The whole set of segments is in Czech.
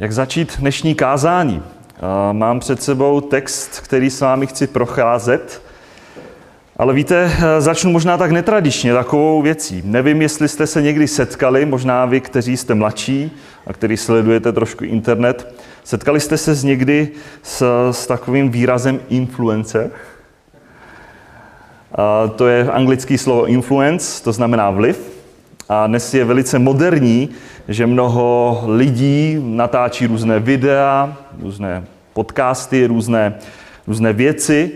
Jak začít dnešní kázání? Mám před sebou text, který s vámi chci procházet, ale víte, začnu možná tak netradičně, takovou věcí. Nevím, jestli jste se někdy setkali, možná vy, kteří jste mladší a kteří sledujete trošku internet, setkali jste se někdy s, s takovým výrazem influencer? A to je anglické slovo influence, to znamená vliv. A dnes je velice moderní, že mnoho lidí natáčí různé videa, různé podcasty, různé, různé věci.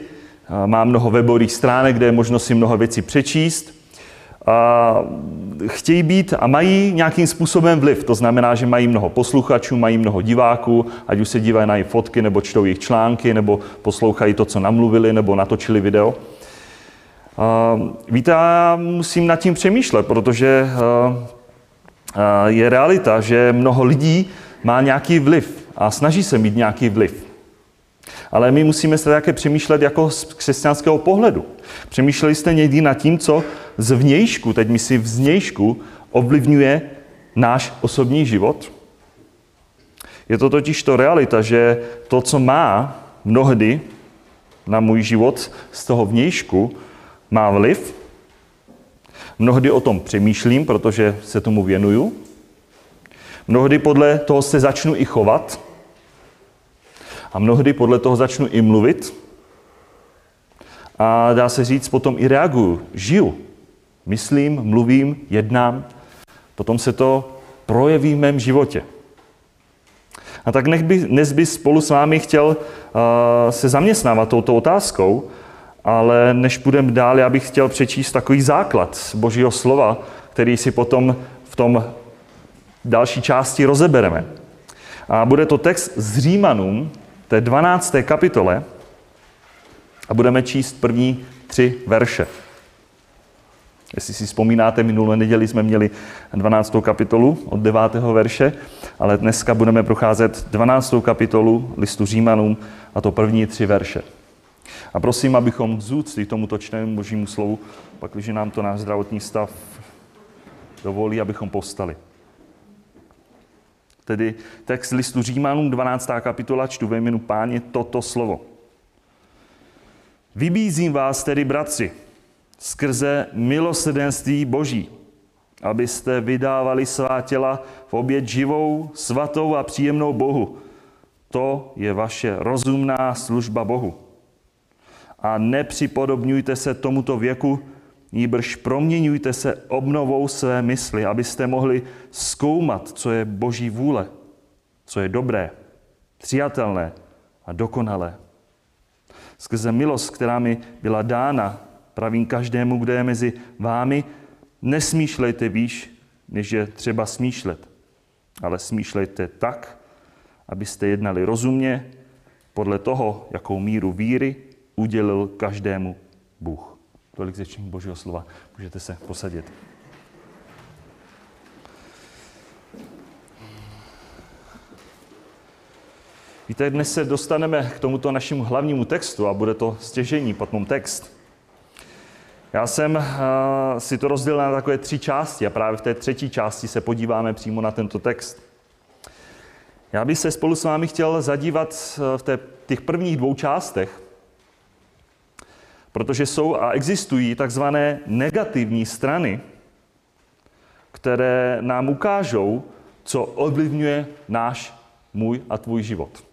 Má mnoho webových stránek, kde je možno si mnoho věcí přečíst. A chtějí být a mají nějakým způsobem vliv. To znamená, že mají mnoho posluchačů, mají mnoho diváků, ať už se dívají na jejich fotky, nebo čtou jejich články, nebo poslouchají to, co namluvili, nebo natočili video. Víte, já musím nad tím přemýšlet, protože je realita, že mnoho lidí má nějaký vliv a snaží se mít nějaký vliv. Ale my musíme se také přemýšlet jako z křesťanského pohledu. Přemýšleli jste někdy nad tím, co z vnějšku, teď my si vnějšku, ovlivňuje náš osobní život? Je to totiž to realita, že to, co má mnohdy na můj život z toho vnějšku, má vliv. Mnohdy o tom přemýšlím, protože se tomu věnuju. Mnohdy podle toho se začnu i chovat. A mnohdy podle toho začnu i mluvit. A dá se říct, potom i reaguju, žiju. Myslím, mluvím, jednám. Potom se to projeví v mém životě. A tak nech by, dnes by spolu s vámi chtěl uh, se zaměstnávat touto otázkou, ale než půjdeme dál, já bych chtěl přečíst takový základ z Božího slova, který si potom v tom další části rozebereme. A bude to text z Římanům, té 12. kapitole, a budeme číst první tři verše. Jestli si vzpomínáte, minulé neděli jsme měli 12. kapitolu od 9. verše, ale dneska budeme procházet 12. kapitolu listu Římanům a to první tři verše. A prosím, abychom z úcty tomuto čtenému božímu slovu, pak, když nám to náš zdravotní stav dovolí, abychom povstali. Tedy text listu Římanům, 12. kapitola, čtu ve jménu páně toto slovo. Vybízím vás tedy, bratři, skrze milosrdenství Boží, abyste vydávali svá těla v oběť živou, svatou a příjemnou Bohu. To je vaše rozumná služba Bohu a nepřipodobňujte se tomuto věku, níbrž proměňujte se obnovou své mysli, abyste mohli zkoumat, co je Boží vůle, co je dobré, přijatelné a dokonalé. Skrze milost, která mi byla dána, pravím každému, kdo je mezi vámi, nesmýšlejte výš, než je třeba smýšlet, ale smýšlejte tak, abyste jednali rozumně, podle toho, jakou míru víry udělil každému Bůh. Tolik řečení Božího slova. Můžete se posadit. Víte, dnes se dostaneme k tomuto našemu hlavnímu textu a bude to stěžení, potom text. Já jsem uh, si to rozdělil na takové tři části a právě v té třetí části se podíváme přímo na tento text. Já bych se spolu s vámi chtěl zadívat eh, v té, těch prvních dvou částech Protože jsou a existují takzvané negativní strany, které nám ukážou, co ovlivňuje náš, můj a tvůj život.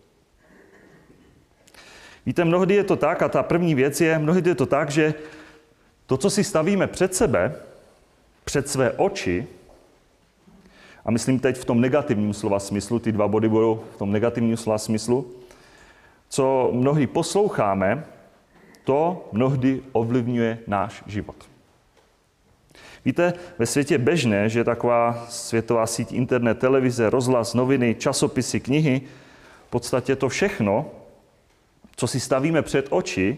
Víte, mnohdy je to tak, a ta první věc je, mnohdy je to tak, že to, co si stavíme před sebe, před své oči, a myslím teď v tom negativním slova smyslu, ty dva body budou v tom negativním slova smyslu, co mnohdy posloucháme, to mnohdy ovlivňuje náš život. Víte, ve světě běžné, že taková světová síť internet, televize, rozhlas, noviny, časopisy, knihy, v podstatě to všechno, co si stavíme před oči,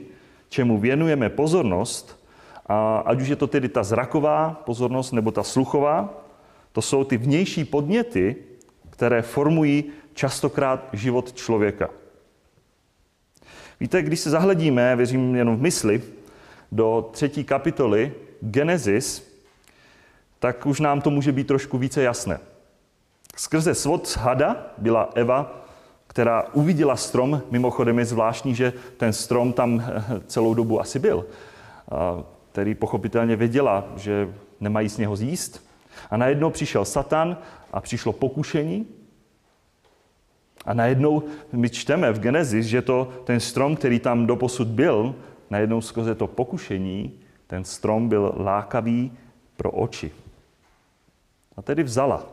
čemu věnujeme pozornost, a ať už je to tedy ta zraková pozornost nebo ta sluchová, to jsou ty vnější podněty, které formují častokrát život člověka. Víte, když se zahledíme, věřím jenom v mysli, do třetí kapitoly Genesis, tak už nám to může být trošku více jasné. Skrze svod hada byla Eva, která uviděla strom. Mimochodem je zvláštní, že ten strom tam celou dobu asi byl, který pochopitelně věděla, že nemají z něho zjíst. A najednou přišel Satan a přišlo pokušení. A najednou my čteme v Genesis, že to ten strom, který tam doposud byl, najednou skrze to pokušení, ten strom byl lákavý pro oči. A tedy vzala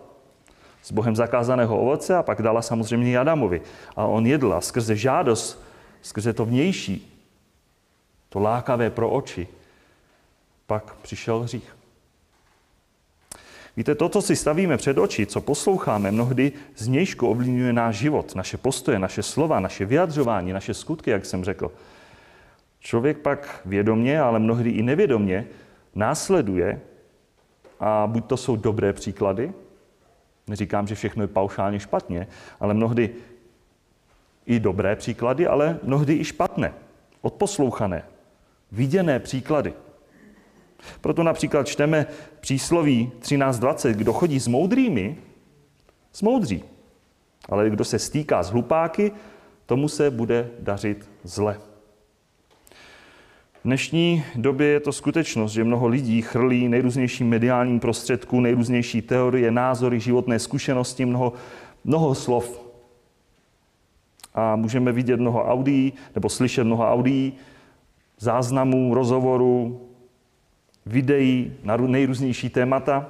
z Bohem zakázaného ovoce a pak dala samozřejmě Adamovi. A on jedl a skrze žádost, skrze to vnější, to lákavé pro oči, pak přišel hřích. Víte, to, co si stavíme před oči, co posloucháme, mnohdy znějšku ovlivňuje náš život, naše postoje, naše slova, naše vyjadřování, naše skutky, jak jsem řekl. Člověk pak vědomně, ale mnohdy i nevědomně následuje a buď to jsou dobré příklady, neříkám, že všechno je paušálně špatně, ale mnohdy i dobré příklady, ale mnohdy i špatné, odposlouchané, viděné příklady. Proto například čteme přísloví 13.20, kdo chodí s moudrými, smoudří. Ale kdo se stýká s hlupáky, tomu se bude dařit zle. V dnešní době je to skutečnost, že mnoho lidí chrlí nejrůznějším mediálním prostředků, nejrůznější teorie, názory, životné zkušenosti, mnoho, mnoho slov. A můžeme vidět mnoho audií, nebo slyšet mnoho audií, záznamů, rozhovorů, videí na nejrůznější témata.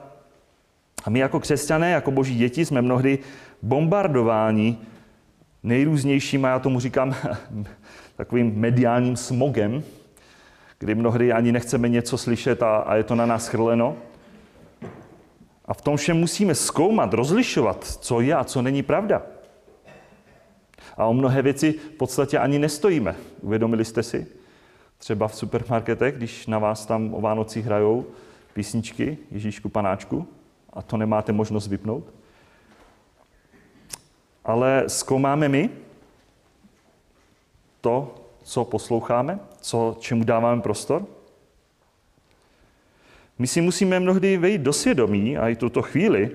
A my jako křesťané, jako boží děti jsme mnohdy bombardováni nejrůznějším, a já tomu říkám takovým mediálním smogem, kdy mnohdy ani nechceme něco slyšet a, a je to na nás chrleno. A v tom všem musíme zkoumat, rozlišovat, co je a co není pravda. A o mnohé věci v podstatě ani nestojíme. Uvědomili jste si? Třeba v supermarketech, když na vás tam o Vánocích hrajou písničky Ježíšku Panáčku a to nemáte možnost vypnout. Ale zkoumáme my to, co posloucháme, co, čemu dáváme prostor. My si musíme mnohdy vejít do svědomí, a i tuto chvíli,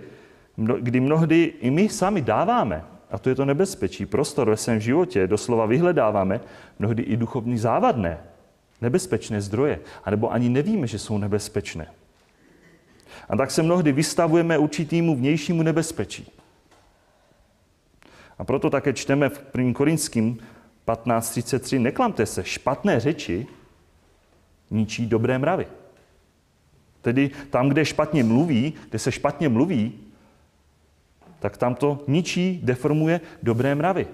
kdy mnohdy i my sami dáváme, a to je to nebezpečí, prostor ve svém životě, doslova vyhledáváme, mnohdy i duchovní závadné, nebezpečné zdroje, anebo ani nevíme, že jsou nebezpečné. A tak se mnohdy vystavujeme určitýmu vnějšímu nebezpečí. A proto také čteme v 1. Korinským 15.33, neklamte se, špatné řeči ničí dobré mravy. Tedy tam, kde špatně mluví, kde se špatně mluví, tak tam to ničí, deformuje dobré mravy.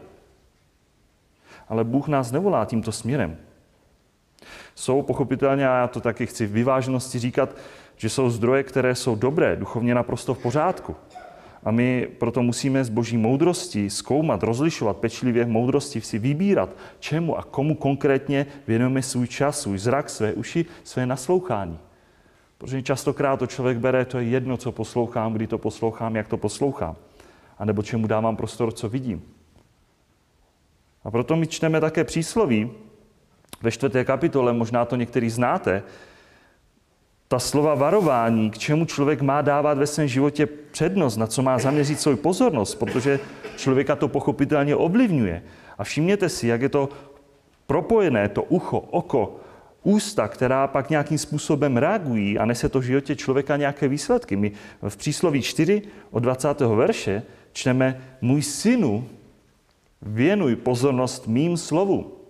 Ale Bůh nás nevolá tímto směrem. Jsou pochopitelně, a já to taky chci v vyváženosti říkat, že jsou zdroje, které jsou dobré, duchovně naprosto v pořádku. A my proto musíme z boží moudrosti zkoumat, rozlišovat pečlivě moudrosti, si vybírat, čemu a komu konkrétně věnujeme svůj čas, svůj zrak, své uši, své naslouchání. Protože častokrát to člověk bere, to je jedno, co poslouchám, kdy to poslouchám, jak to poslouchám. A nebo čemu dávám prostor, co vidím. A proto my čteme také přísloví ve čtvrté kapitole, možná to některý znáte, ta slova varování, k čemu člověk má dávat ve svém životě přednost, na co má zaměřit svou pozornost, protože člověka to pochopitelně ovlivňuje. A všimněte si, jak je to propojené, to ucho, oko, ústa, která pak nějakým způsobem reagují a nese to v životě člověka nějaké výsledky. My v přísloví 4 od 20. verše čteme, můj synu, věnuj pozornost mým slovům.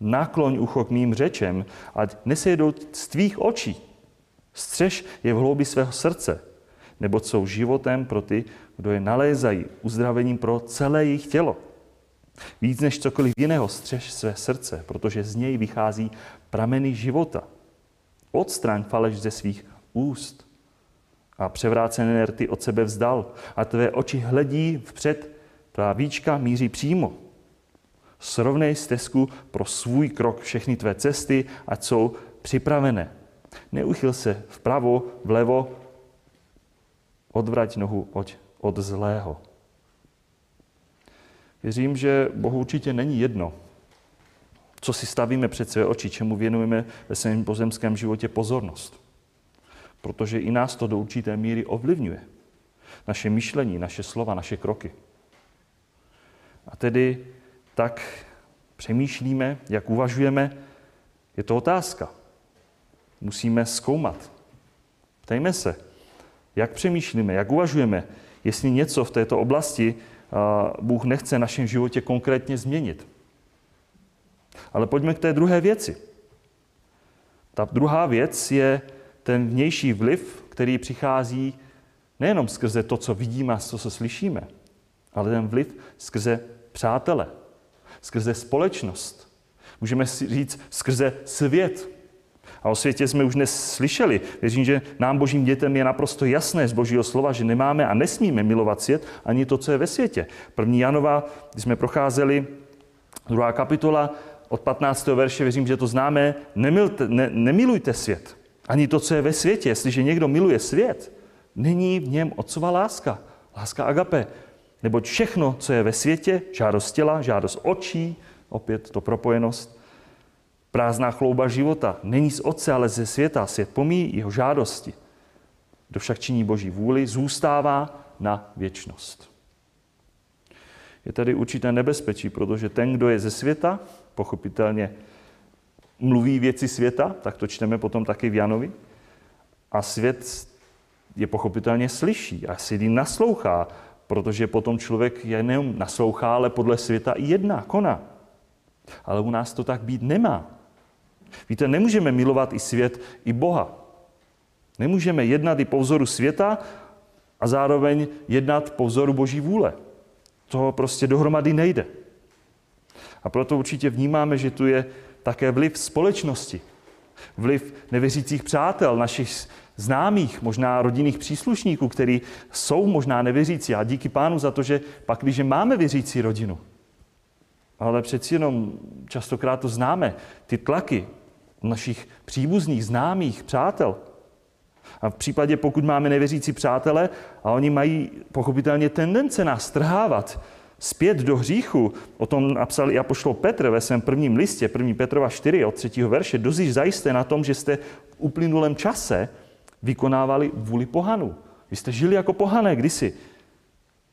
Nakloň ucho k mým řečem, ať nesejdou z tvých očí. Střež je v hloubi svého srdce, nebo jsou životem pro ty, kdo je nalézají, uzdravením pro celé jejich tělo. Víc než cokoliv jiného střež své srdce, protože z něj vychází prameny života. Odstraň faleš ze svých úst a převrácené rty od sebe vzdal a tvé oči hledí vpřed, tvá víčka míří přímo. Srovnej stezku pro svůj krok všechny tvé cesty, ať jsou připravené. Neuchyl se vpravo, vlevo, odvrať nohu od, od zlého. Věřím, že Bohu určitě není jedno, co si stavíme před své oči, čemu věnujeme ve svém pozemském životě pozornost. Protože i nás to do určité míry ovlivňuje. naše myšlení, naše slova, naše kroky. A tedy tak přemýšlíme, jak uvažujeme, je to otázka. Musíme zkoumat. Ptejme se, jak přemýšlíme, jak uvažujeme, jestli něco v této oblasti Bůh nechce v našem životě konkrétně změnit. Ale pojďme k té druhé věci. Ta druhá věc je ten vnější vliv, který přichází nejenom skrze to, co vidíme a co slyšíme, ale ten vliv skrze přátele, skrze společnost. Můžeme si říct skrze svět. A o světě jsme už dnes slyšeli. Věřím, že nám božím dětem je naprosto jasné z božího slova, že nemáme a nesmíme milovat svět ani to, co je ve světě. První Janova, když jsme procházeli, druhá kapitola, od 15. verše, věřím, že to známe, nemilte, ne, nemilujte svět. Ani to, co je ve světě. Jestliže někdo miluje svět, není v něm otcová láska. Láska agape. Neboť všechno, co je ve světě, žádost těla, žádost očí, opět to propojenost, prázdná chlouba života, není z otce, ale ze světa. Svět pomíjí jeho žádosti. Kdo však činí boží vůli, zůstává na věčnost. Je tady určité nebezpečí, protože ten, kdo je ze světa, pochopitelně mluví věci světa, tak to čteme potom taky v Janovi. A svět je pochopitelně slyší a si naslouchá, protože potom člověk je naslouchá, ale podle světa i jedná, koná. Ale u nás to tak být nemá. Víte, nemůžeme milovat i svět, i Boha. Nemůžeme jednat i po vzoru světa a zároveň jednat po vzoru Boží vůle. To prostě dohromady nejde. A proto určitě vnímáme, že tu je také vliv společnosti, vliv nevěřících přátel, našich známých, možná rodinných příslušníků, kteří jsou možná nevěřící. A díky pánu za to, že pak, když máme věřící rodinu, ale přeci jenom častokrát to známe, ty tlaky našich příbuzných, známých, přátel. A v případě, pokud máme nevěřící přátele a oni mají pochopitelně tendence nás strhávat, zpět do hříchu, o tom napsal i apoštol Petr ve svém prvním listě, 1. Petrova 4 od 3. verše, dozíš zajisté na tom, že jste v uplynulém čase vykonávali vůli pohanu. Vy jste žili jako pohané kdysi.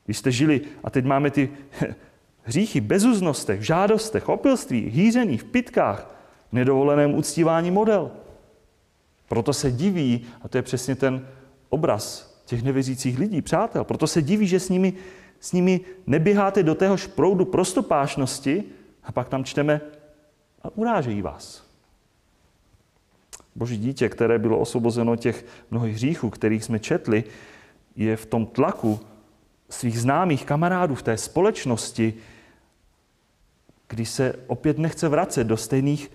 Vy jste žili, a teď máme ty hříchy, bezuznostech, žádostech, opilství, hýření, v pitkách, nedovoleném uctívání model. Proto se diví, a to je přesně ten obraz těch nevěřících lidí, přátel, proto se diví, že s nimi s nimi neběháte do téhož proudu prostopášnosti a pak tam čteme a urážejí vás. Boží dítě, které bylo osvobozeno těch mnohých hříchů, kterých jsme četli, je v tom tlaku svých známých kamarádů v té společnosti, kdy se opět nechce vracet do stejných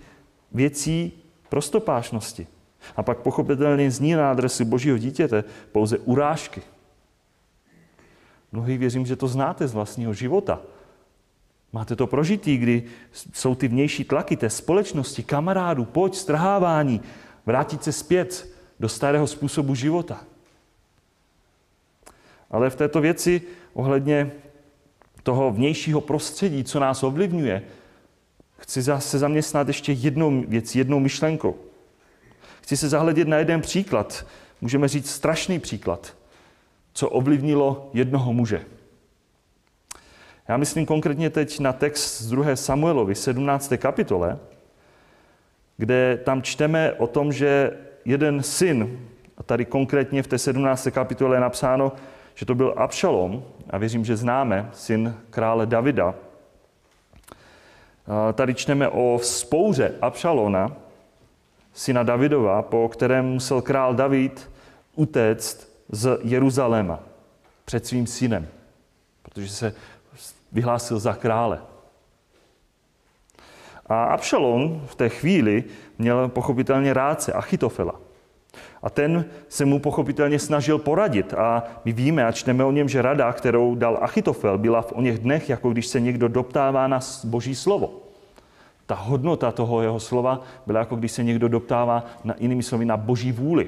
věcí prostopášnosti. A pak pochopitelně zní na adresu Božího dítěte pouze urážky. Mnohý věřím, že to znáte z vlastního života. Máte to prožitý, kdy jsou ty vnější tlaky té společnosti, kamarádů, pojď, strhávání, vrátit se zpět do starého způsobu života. Ale v této věci ohledně toho vnějšího prostředí, co nás ovlivňuje, chci se zaměstnat ještě jednou věc, jednou myšlenkou. Chci se zahledět na jeden příklad, můžeme říct strašný příklad, co ovlivnilo jednoho muže. Já myslím konkrétně teď na text z 2. Samuelovi, 17. kapitole, kde tam čteme o tom, že jeden syn, a tady konkrétně v té 17. kapitole je napsáno, že to byl Abšalom, a věřím, že známe, syn krále Davida. Tady čteme o spouře Abšalona, syna Davidova, po kterém musel král David utéct z Jeruzaléma před svým synem, protože se vyhlásil za krále. A Abšalom v té chvíli měl pochopitelně rádce Achitofela. A ten se mu pochopitelně snažil poradit. A my víme a čteme o něm, že rada, kterou dal Achitofel, byla v o něch dnech, jako když se někdo doptává na boží slovo. Ta hodnota toho jeho slova byla jako když se někdo doptává na jinými slovy na boží vůli.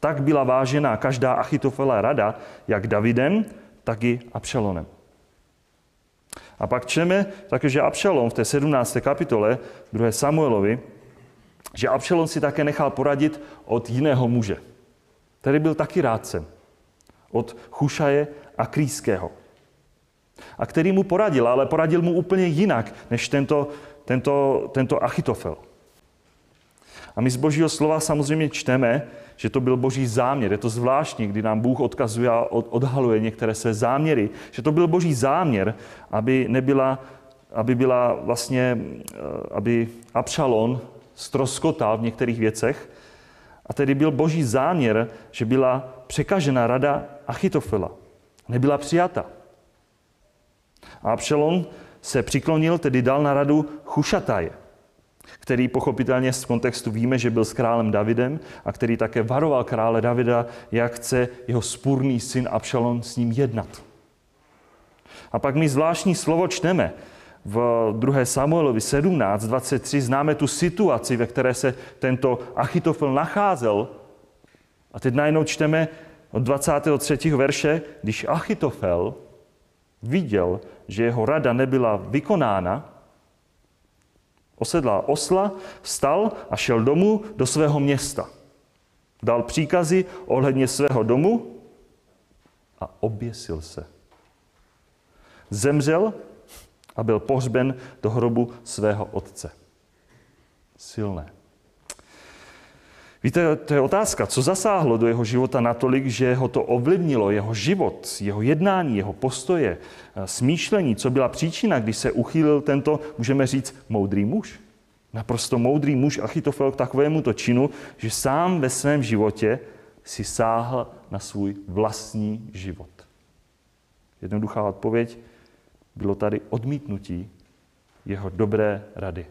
Tak byla vážená každá Achitofela rada, jak Davidem, tak i Abšalonem. A pak čteme takže Abšalom v té 17. kapitole 2. Samuelovi, že Abšalom si také nechal poradit od jiného muže, který byl taky rádcem. od Chušaje a Krýského. A který mu poradil, ale poradil mu úplně jinak, než tento, tento, tento Achitofel. A my z božího slova samozřejmě čteme, že to byl boží záměr. Je to zvláštní, kdy nám Bůh odkazuje a odhaluje některé své záměry, že to byl boží záměr, aby nebyla, aby byla vlastně, eh, aby Abšalon stroskotal v některých věcech. A tedy byl boží záměr, že byla překažena rada Achitofela. Nebyla přijata. A Abšalon se přiklonil, tedy dal na radu Chušataje který pochopitelně z kontextu víme, že byl s králem Davidem a který také varoval krále Davida, jak chce jeho spůrný syn Abšalon s ním jednat. A pak my zvláštní slovo čteme v 2. Samuelovi 17.23 známe tu situaci, ve které se tento Achitofel nacházel. A teď najednou čteme od 23. verše, když Achitofel viděl, že jeho rada nebyla vykonána, Osedlá osla, vstal a šel domů do svého města. Dal příkazy ohledně svého domu a oběsil se. Zemřel a byl pohřben do hrobu svého otce. Silné. Víte, to je otázka, co zasáhlo do jeho života natolik, že ho to ovlivnilo, jeho život, jeho jednání, jeho postoje, eh, smýšlení, co byla příčina, když se uchýlil tento, můžeme říct, moudrý muž. Naprosto moudrý muž Achitofel k takovému to činu, že sám ve svém životě si sáhl na svůj vlastní život. Jednoduchá odpověď bylo tady odmítnutí jeho dobré rady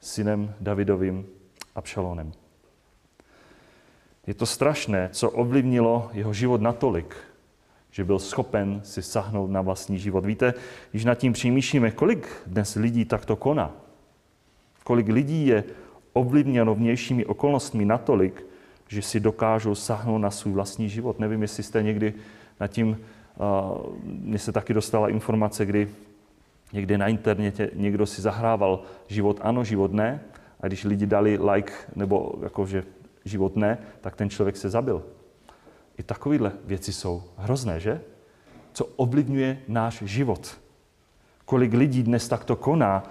synem Davidovým Abšalonem. Je to strašné, co ovlivnilo jeho život natolik, že byl schopen si sahnout na vlastní život. Víte, když nad tím přemýšlíme, kolik dnes lidí takto koná, kolik lidí je ovlivněno vnějšími okolnostmi natolik, že si dokážou sahnout na svůj vlastní život. Nevím, jestli jste někdy nad tím, mně se taky dostala informace, kdy někde na internetě někdo si zahrával život ano, život ne, a když lidi dali like, nebo jakože život ne, tak ten člověk se zabil. I takovéhle věci jsou hrozné, že? Co ovlivňuje náš život. Kolik lidí dnes takto koná,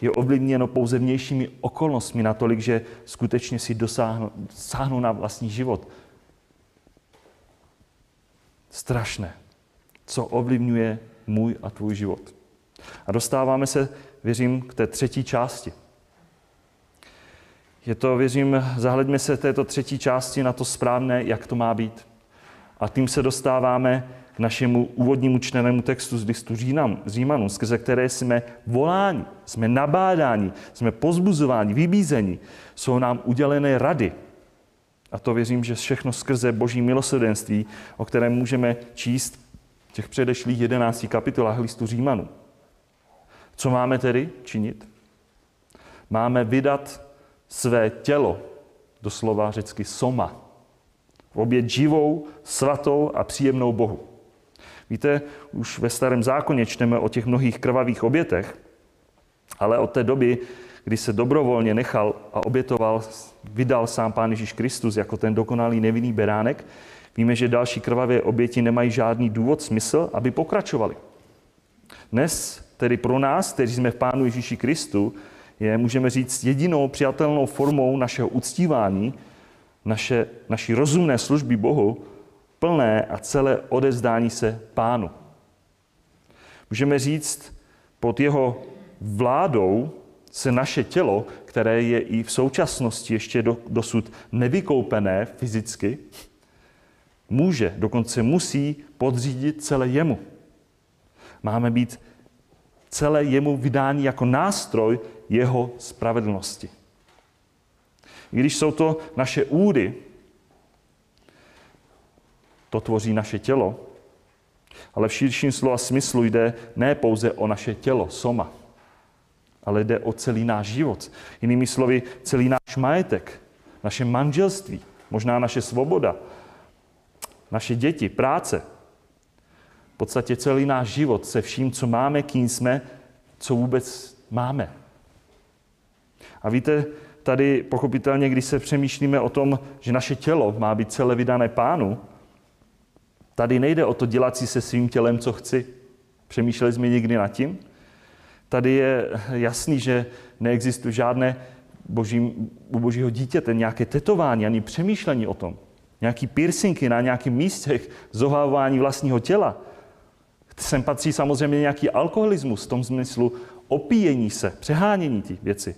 je ovlivněno pouze vnějšími okolnostmi natolik, že skutečně si dosáhnou, dosáhnou na vlastní život. Strašné, co ovlivňuje můj a tvůj život. A dostáváme se, věřím, k té třetí části. Je to, věřím, zahleďme se této třetí části na to správné, jak to má být. A tím se dostáváme k našemu úvodnímu čtenému textu z listu Římanu, Římanům, skrze které jsme voláni, jsme nabádáni, jsme pozbuzováni, vybízeni. Jsou nám udělené rady. A to věřím, že všechno skrze boží milosrdenství, o kterém můžeme číst v těch předešlých jedenácti kapitolách listu Římanů. Co máme tedy činit? Máme vydat své tělo, doslova řecky soma, v oběd živou, svatou a příjemnou Bohu. Víte, už ve starém zákoně čteme o těch mnohých krvavých obětech, ale od té doby, kdy se dobrovolně nechal a obětoval, vydal sám Pán Ježíš Kristus jako ten dokonalý nevinný beránek, víme, že další krvavé oběti nemají žádný důvod, smysl, aby pokračovali. Dnes tedy pro nás, kteří jsme v Pánu Ježíši Kristu, je, můžeme říct, jedinou přijatelnou formou našeho uctívání, naše, naší rozumné služby Bohu, plné a celé odezdání se pánu. Můžeme říct, pod jeho vládou se naše tělo, které je i v současnosti ještě do, dosud nevykoupené fyzicky, může, dokonce musí podřídit celé jemu. Máme být celé jemu vydání jako nástroj jeho spravedlnosti. I když jsou to naše údy, to tvoří naše tělo, ale v širším slova smyslu jde ne pouze o naše tělo, soma, ale jde o celý náš život. Jinými slovy, celý náš majetek, naše manželství, možná naše svoboda, naše děti, práce. V podstatě celý náš život se vším, co máme, kým jsme, co vůbec máme. A víte, tady pochopitelně, když se přemýšlíme o tom, že naše tělo má být celé vydané pánu, Tady nejde o to dělat si se svým tělem, co chci. Přemýšleli jsme někdy nad tím? Tady je jasný, že neexistuje žádné boží, u božího dítěte nějaké tetování, ani přemýšlení o tom. Nějaký piercingy na nějakých místech, zohávání vlastního těla. Sem patří samozřejmě nějaký alkoholismus v tom smyslu opíjení se, přehánění těch věci.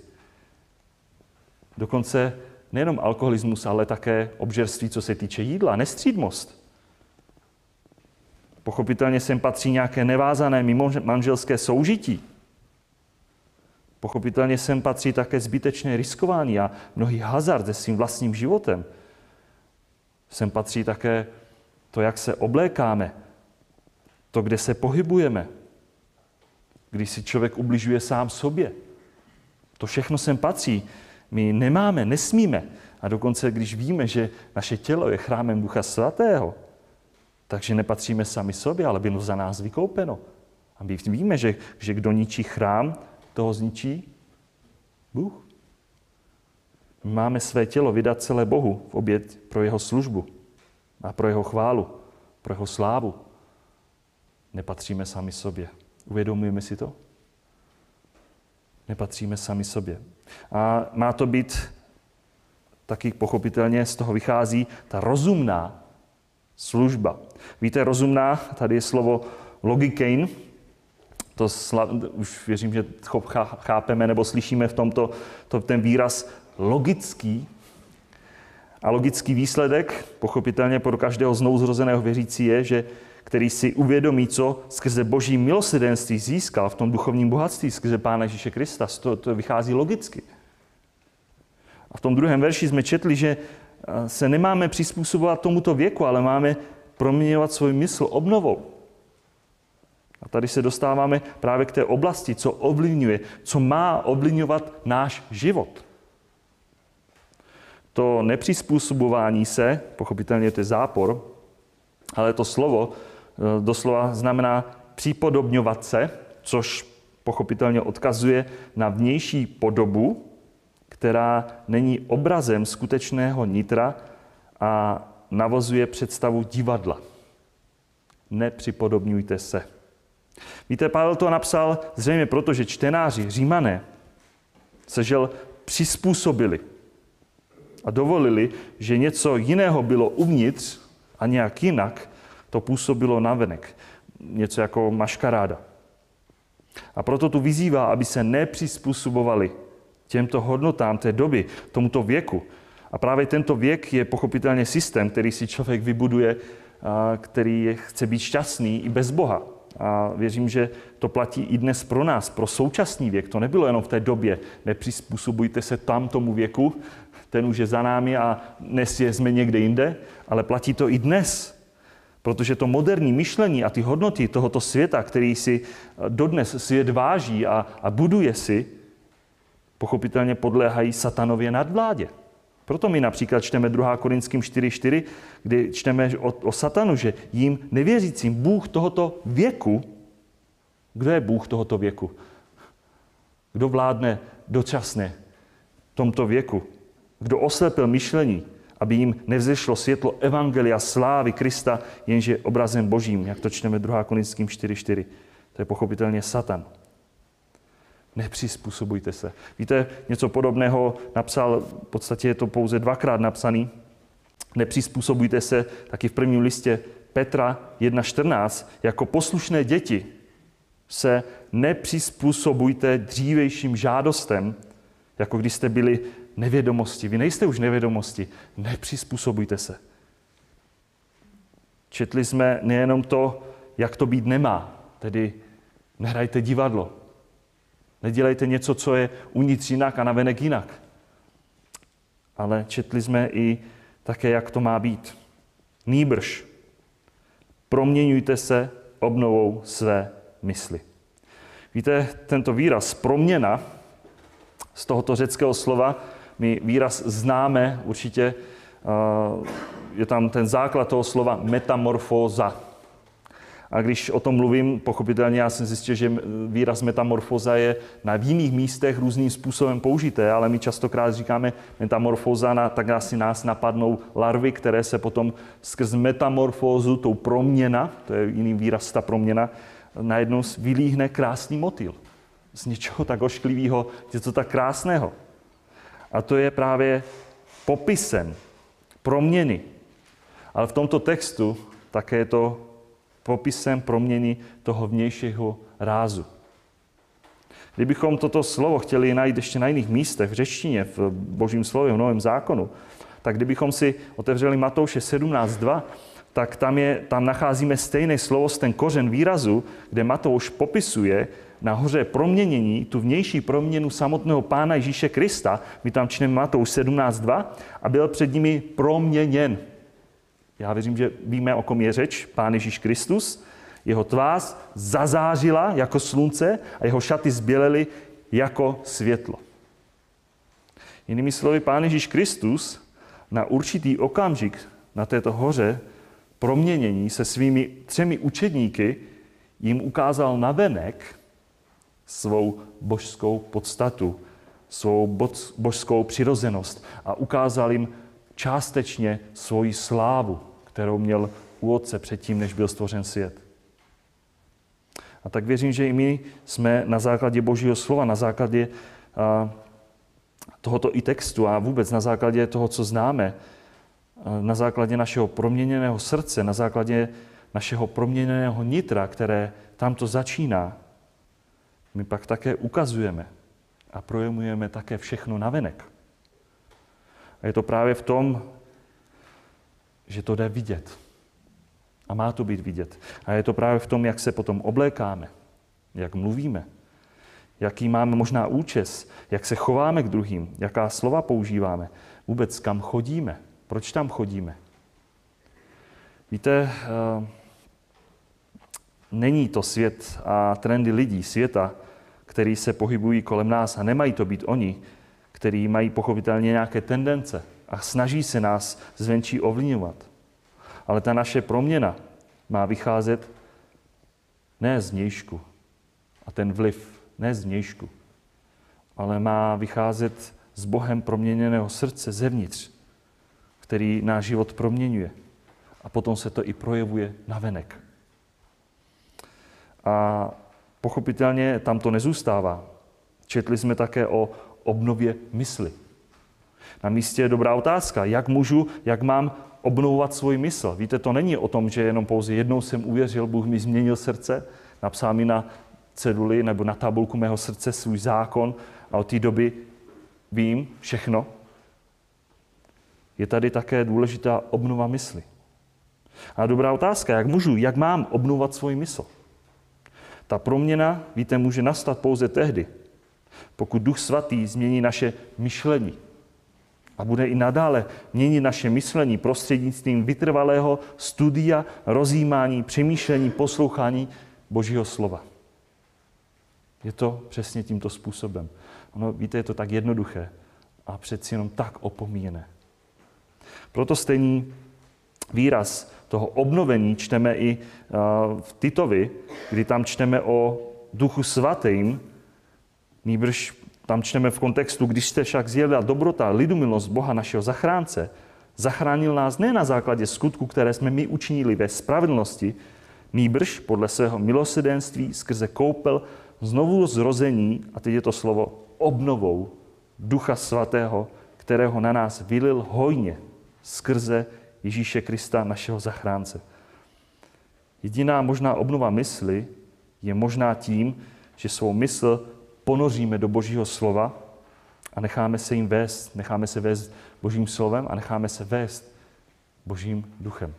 Dokonce nejenom alkoholismus, ale také obžerství, co se týče jídla, nestřídmost. Pochopitelně sem patří nějaké nevázané mimo manželské soužití. Pochopitelně sem patří také zbytečné riskování a mnohý hazard se svým vlastním životem. Sem patří také to, jak se oblékáme, to, kde se pohybujeme, když si člověk ubližuje sám sobě. To všechno sem patří. My nemáme, nesmíme. A dokonce, když víme, že naše tělo je chrámem Ducha Svatého, takže nepatříme sami sobě, ale bylo za nás vykoupeno. A my víme, že, že kdo ničí chrám, toho zničí Bůh. My máme své tělo vydat celé Bohu v oběd pro jeho službu a pro jeho chválu, pro jeho slávu. Nepatříme sami sobě. Uvědomujeme si to? Nepatříme sami sobě. A má to být taky pochopitelně z toho vychází ta rozumná služba. Víte, rozumná, tady je slovo logikein, to sla, už věřím, že chápeme nebo slyšíme v tomto to, ten výraz logický. A logický výsledek, pochopitelně pro každého znouzrozeného věřící je, že který si uvědomí, co skrze boží milosedenství získal v tom duchovním bohatství, skrze Pána Ježíše Krista. To, to vychází logicky. A v tom druhém verši jsme četli, že se nemáme přizpůsobovat tomuto věku, ale máme proměňovat svůj mysl obnovou. A tady se dostáváme právě k té oblasti, co ovlivňuje, co má ovlivňovat náš život. To nepřizpůsobování se, pochopitelně to je zápor, ale to slovo eh, doslova znamená připodobňovat se, což pochopitelně odkazuje na vnější podobu, která není obrazem skutečného nitra a navozuje představu divadla. Nepřipodobňujte se. Víte, Pavel to napsal zřejmě proto, že čtenáři, římané, se žel přizpůsobili a dovolili, že něco jiného bylo uvnitř a nějak jinak to působilo navenek. Něco jako maškaráda. A proto tu vyzývá, aby se nepřizpůsobovali těmto hodnotám té doby, tomuto věku. A právě tento věk je pochopitelně systém, který si člověk vybuduje, který chce být šťastný i bez Boha. A věřím, že to platí i dnes pro nás, pro současný věk. To nebylo jenom v té době. Nepřizpůsobujte se tam tomu věku, ten už je za námi a dnes jsme někde jinde, ale platí to i dnes. Protože to moderní myšlení a ty hodnoty tohoto světa, který si dodnes svět váží a, a buduje si, pochopitelně podléhají satanově nadvládě. Proto my například čteme 2. Korinským 4.4, kdy čteme o, o satanu, že jim nevěřícím Bůh tohoto věku, kdo je Bůh tohoto věku? Kdo vládne dočasně tomto věku? Kdo oslepil myšlení, aby jim nevzešlo světlo Evangelia slávy Krista, jenže obrazem božím, jak to čteme 2. Korinským 4.4. To je pochopitelně Satan. Nepřizpůsobujte se. Víte, něco podobného napsal, v podstatě je to pouze dvakrát napsaný. Nepřizpůsobujte se taky v prvním listě Petra 1.14. Jako poslušné děti se nepřizpůsobujte dřívejším žádostem, jako když jste byli nevědomosti. Vy nejste už nevědomosti. Nepřizpůsobujte se. Četli jsme nejenom to, jak to být nemá, tedy nehrajte divadlo, Nedělejte něco, co je uvnitř jinak a navenek jinak. Ale četli jsme i také, jak to má být. Nýbrž. Proměňujte se obnovou své mysli. Víte, tento výraz proměna z tohoto řeckého slova, my výraz známe určitě, je tam ten základ toho slova metamorfóza. A když o tom mluvím, pochopitelně já jsem zjistil, že výraz metamorfoza je na jiných místech různým způsobem použité, ale my častokrát říkáme metamorfoza, na, tak asi nás napadnou larvy, které se potom skrz metamorfózu, tou proměna, to je jiný výraz, ta proměna, najednou vylíhne krásný motýl. Z něčeho tak ošklivého, něco tak krásného. A to je právě popisem proměny. Ale v tomto textu také je to popisem proměny toho vnějšího rázu. Kdybychom toto slovo chtěli najít ještě na jiných místech, v řečtině, v božím slově, v Novém zákonu, tak kdybychom si otevřeli Matouše 17.2, tak tam, je, tam nacházíme stejné slovo, ten kořen výrazu, kde Matouš popisuje nahoře proměnění, tu vnější proměnu samotného Pána Ježíše Krista. My tam čteme Matouš 17.2 a byl před nimi proměněn. Já věřím, že víme, o kom je řeč, Pán Ježíš Kristus. Jeho tvář zazářila jako slunce a jeho šaty zbělely jako světlo. Jinými slovy, Pán Ježíš Kristus na určitý okamžik na této hoře proměnění se svými třemi učedníky jim ukázal na venek svou božskou podstatu, svou božskou přirozenost a ukázal jim částečně svoji slávu, kterou měl u Otce předtím, než byl stvořen svět. A tak věřím, že i my jsme na základě Božího slova, na základě tohoto i textu a vůbec na základě toho, co známe, na základě našeho proměněného srdce, na základě našeho proměněného nitra, které tamto začíná, my pak také ukazujeme a projemujeme také všechno navenek. A je to právě v tom, že to jde vidět. A má to být vidět. A je to právě v tom, jak se potom oblékáme, jak mluvíme, jaký máme možná účes, jak se chováme k druhým, jaká slova používáme, vůbec kam chodíme, proč tam chodíme. Víte, eh, není to svět a trendy lidí, světa, který se pohybují kolem nás a nemají to být oni, který mají pochopitelně nějaké tendence a snaží se nás zvenčí ovlivňovat. Ale ta naše proměna má vycházet ne z nějšku a ten vliv ne z nějšku, ale má vycházet z Bohem proměněného srdce zevnitř, který náš život proměňuje. A potom se to i projevuje na venek. A pochopitelně tam to nezůstává. Četli jsme také o obnově mysli. Na místě je dobrá otázka, jak můžu, jak mám obnovovat svůj mysl. Víte, to není o tom, že jenom pouze jednou jsem uvěřil, Bůh mi změnil srdce, napsal mi na ceduli nebo na tabulku mého srdce svůj zákon a od té doby vím všechno. Je tady také důležitá obnova mysli. A dobrá otázka, jak můžu, jak mám obnovovat svůj mysl? Ta proměna, víte, může nastat pouze tehdy, pokud Duch Svatý změní naše myšlení a bude i nadále měnit naše myšlení prostřednictvím vytrvalého studia, rozjímání, přemýšlení, poslouchání Božího slova. Je to přesně tímto způsobem. Ono, víte, je to tak jednoduché a přeci jenom tak opomíjené. Proto stejný výraz toho obnovení čteme i v Titovi, kdy tam čteme o duchu svatým, nýbrž tam čteme v kontextu, když jste však zjevila dobrota, lidumilost Boha našeho zachránce, zachránil nás ne na základě skutku, které jsme my učinili ve spravedlnosti, nýbrž podle svého milosedenství skrze koupel znovu zrození, a teď je to slovo obnovou Ducha Svatého, kterého na nás vylil hojně skrze Ježíše Krista, našeho zachránce. Jediná možná obnova mysli je možná tím, že svou mysl ponoříme do Božího slova a necháme se jim vést, necháme se vést Božím slovem a necháme se vést Božím duchem.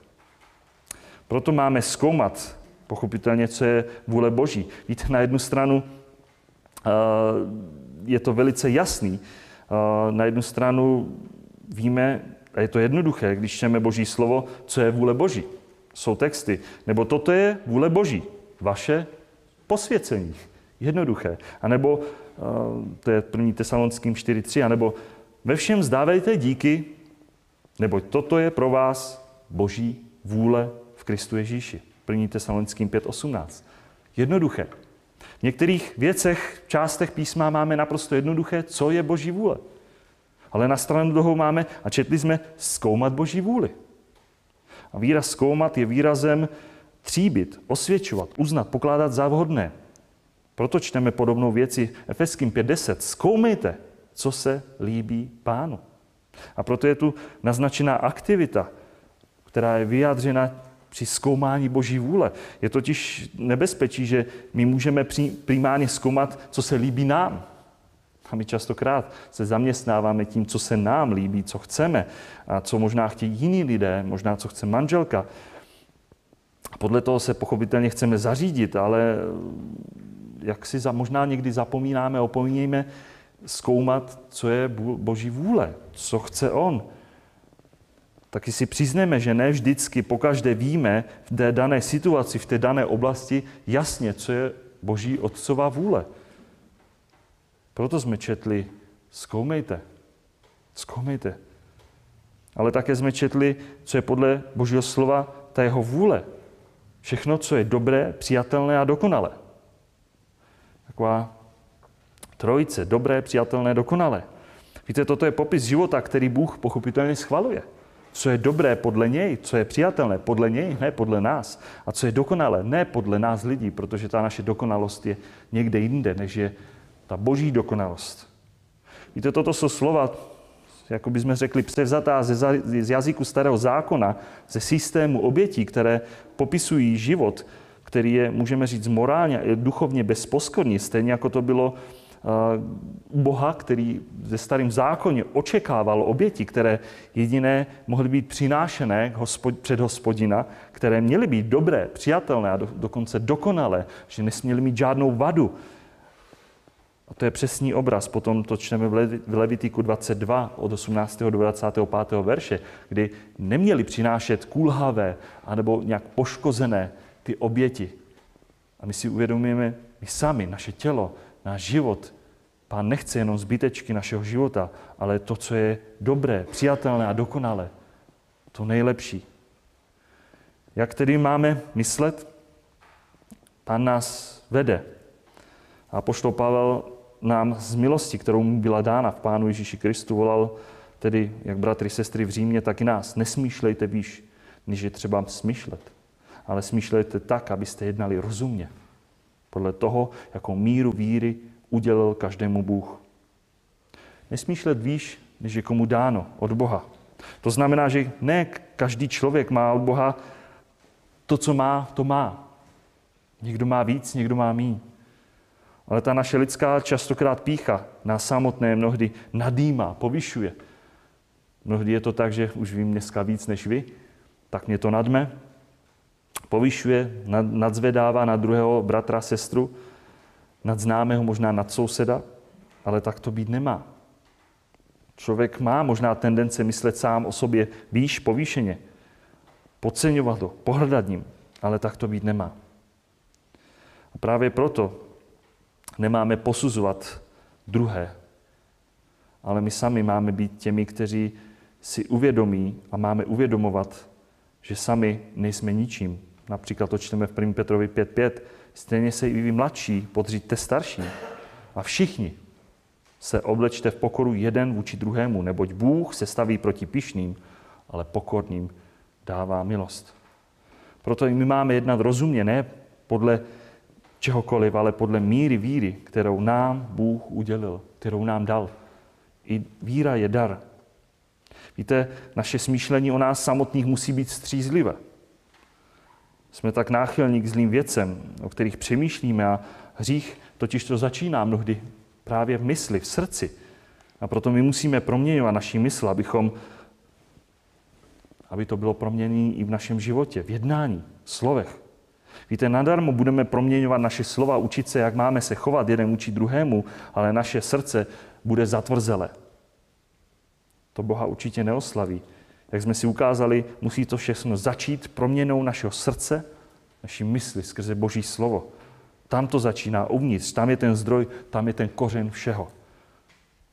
Proto máme zkoumat pochopitelně, co je vůle Boží. Víte, na jednu stranu eh, je to velice jasný. Eh, na jednu stranu víme, a je to jednoduché, když čteme Boží slovo, co je vůle Boží. Jsou texty. Nebo toto je vůle Boží. Vaše posvěcení. Jednoduché. A nebo, eh, to je 1. Tesalonským 4.3, a nebo ve všem zdávejte díky, nebo toto je pro vás Boží vůle v Kristu Ježíši. 1. Tesalonickým 5.18. Jednoduché. V některých věcech, částech písma máme naprosto jednoduché, co je Boží vůle. Ale na stranu druhou máme, a četli jsme, zkoumat Boží vůli. A výraz zkoumat je výrazem tříbit, osvědčovat, uznat, pokládat za vhodné. Proto čteme podobnou věci Efeským 5.10. Zkoumejte, co se líbí pánu. A proto je tu naznačená aktivita, která je vyjádřena při zkoumání Boží vůle. Je totiž nebezpečí, že my můžeme primárně zkoumat, co se líbí nám. A my častokrát se zaměstnáváme tím, co se nám líbí, co chceme a co možná chtějí jiní lidé, možná co chce manželka. Podle toho se pochopitelně chceme zařídit, ale jak si za, možná někdy zapomínáme, opomínějme zkoumat, co je Boží vůle, co chce On. Taky si přizneme, že ne vždycky pokaždé víme v té dané situaci, v té dané oblasti jasně, co je Boží Otcová vůle. Proto jsme četli, zkoumejte, zkoumejte. Ale také jsme četli, co je podle Božího slova ta jeho vůle. Všechno, co je dobré, přijatelné a dokonalé. Taková trojice, dobré, přijatelné, dokonalé. Víte, toto je popis života, který Bůh pochopitelně schvaluje. Co je dobré podle něj, co je přijatelné podle něj, ne podle nás. A co je dokonalé, ne podle nás lidí, protože ta naše dokonalost je někde jinde, než je ta boží dokonalost. Víte, toto jsou slova, jako bychom řekli, převzatá z jazyku starého zákona, ze systému obětí, které popisují život, který je, můžeme říct, morálně a duchovně bezposkorný, stejně jako to bylo u Boha, který ze starým zákoně očekával oběti, které jediné mohly být přinášené před hospodina, které měly být dobré, přijatelné a do, dokonce dokonalé, že nesměly mít žádnou vadu. To je přesný obraz. Potom to čteme v Levitiku 22 od 18. do 25. verše, kdy neměli přinášet kulhavé anebo nějak poškozené ty oběti. A my si uvědomujeme, my sami, naše tělo, náš život, Pán nechce jenom zbytečky našeho života, ale to, co je dobré, přijatelné a dokonalé. To nejlepší. Jak tedy máme myslet? Pán nás vede. A poštol Pavel nám z milosti, kterou mu byla dána v Pánu Ježíši Kristu, volal tedy jak bratry, sestry v Římě, tak i nás. Nesmýšlejte výš, než je třeba smýšlet. Ale smýšlejte tak, abyste jednali rozumně. Podle toho, jakou míru víry udělil každému Bůh. Nesmýšlet výš, než je komu dáno od Boha. To znamená, že ne každý člověk má od Boha to, co má, to má. Někdo má víc, někdo má míň. Ale ta naše lidská častokrát pícha nás samotné mnohdy nadýmá, povyšuje. Mnohdy je to tak, že už vím dneska víc než vy, tak mě to nadme, povyšuje, nadzvedává na druhého bratra, sestru, nad známého, možná nad souseda, ale tak to být nemá. Člověk má možná tendence myslet sám o sobě výš, povýšeně, podceňovat ho, pohrdat ním, ale tak to být nemá. A právě proto nemáme posuzovat druhé, ale my sami máme být těmi, kteří si uvědomí a máme uvědomovat, že sami nejsme ničím. Například to čteme v 1. Petrovi 5.5. Stejně se i vy mladší podříďte starší. A všichni se oblečte v pokoru jeden vůči druhému, neboť Bůh se staví proti pišným, ale pokorným dává milost. Proto i my máme jednat rozumně, ne podle čehokoliv, ale podle míry víry, kterou nám Bůh udělil, kterou nám dal. I víra je dar. Víte, naše smýšlení o nás samotných musí být střízlivé. Jsme tak náchylní k zlým věcem, o kterých přemýšlíme a hřích totiž to začíná mnohdy právě v mysli, v srdci. A proto my musíme proměňovat naši mysl, abychom, aby to bylo proměněné i v našem životě, v jednání, v slovech. Víte, nadarmo budeme proměňovat naše slova, učit se, jak máme se chovat jeden učit druhému, ale naše srdce bude zatvrzelé. To Boha určitě neoslaví. Jak jsme si ukázali, musí to všechno začít proměnou našeho srdce, naší mysli skrze Boží slovo. Tam to začíná uvnitř, tam je ten zdroj, tam je ten kořen všeho.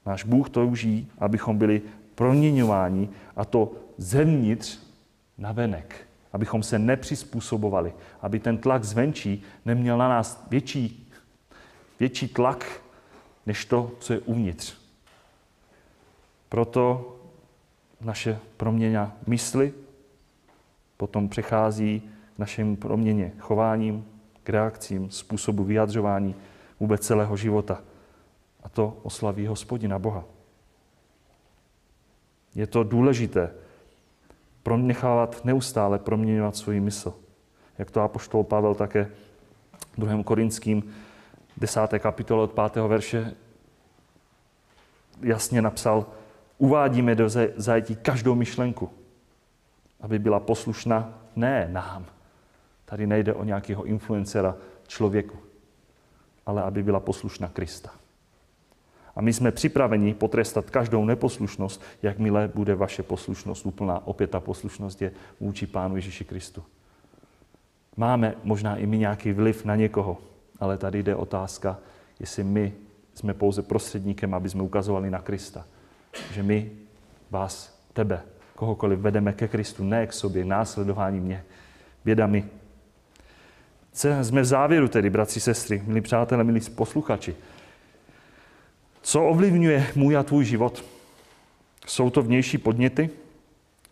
Náš Bůh touží, abychom byli proměňováni a to zevnitř na venek. Abychom se nepřizpůsobovali, aby ten tlak zvenčí neměl na nás větší, větší tlak, než to, co je uvnitř. Proto naše proměna mysli potom přechází k našemu proměně chováním, k reakcím, způsobu vyjadřování vůbec celého života. A to oslaví hospodina Boha. Je to důležité nechávat neustále proměňovat svůj mysl. Jak to apoštol Pavel také v 2. Korinským 10. kapitole od 5. verše jasně napsal, uvádíme do zajetí každou myšlenku, aby byla poslušná ne nám. Tady nejde o nějakého influencera člověku, ale aby byla poslušná Krista. A my jsme připraveni potrestat každou neposlušnost, jakmile bude vaše poslušnost úplná. Opět ta poslušnost je vůči Pánu Ježíši Kristu. Máme možná i my nějaký vliv na někoho, ale tady jde otázka, jestli my jsme pouze prostředníkem, aby jsme ukazovali na Krista. Že my vás, tebe, kohokoliv vedeme ke Kristu, ne k sobě, následování mě, bědami. Jsme v závěru tedy, bratři, sestry, milí přátelé, milí posluchači. Co ovlivňuje můj a tvůj život? Jsou to vnější podněty,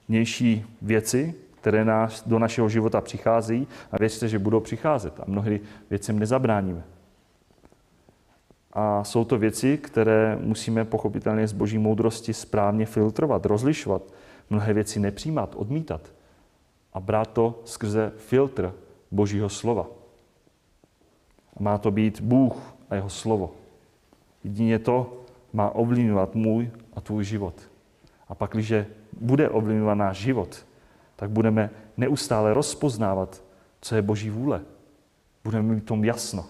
vnější věci, které nás, do našeho života přichází a věřte, že budou přicházet a mnohdy věcem nezabráníme. A jsou to věci, které musíme pochopitelně z boží moudrosti správně filtrovat, rozlišovat, mnohé věci nepřijímat, odmítat a brát to skrze filtr božího slova. A má to být Bůh a jeho slovo. Jedině to má ovlivňovat můj a tvůj život. A pak, když bude ovlivňovat náš život, tak budeme neustále rozpoznávat, co je Boží vůle. Budeme mít tom jasno.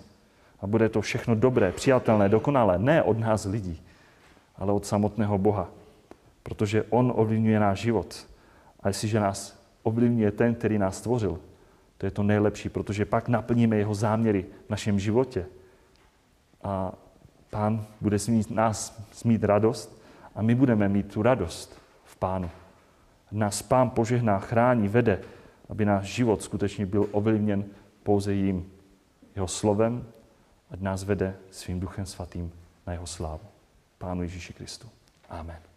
A bude to všechno dobré, přijatelné, dokonalé. Ne od nás lidí, ale od samotného Boha. Protože On ovlivňuje náš život. A jestliže nás ovlivňuje ten, který nás stvořil, to je to nejlepší, protože pak naplníme jeho záměry v našem životě. A Pán bude smít nás smít radost a my budeme mít tu radost v Pánu. Nás Pán požehná, chrání, vede, aby náš život skutečně byl ovlivněn pouze jím, jeho slovem, ať nás vede svým duchem svatým na jeho slávu. Pánu Ježíši Kristu. Amen.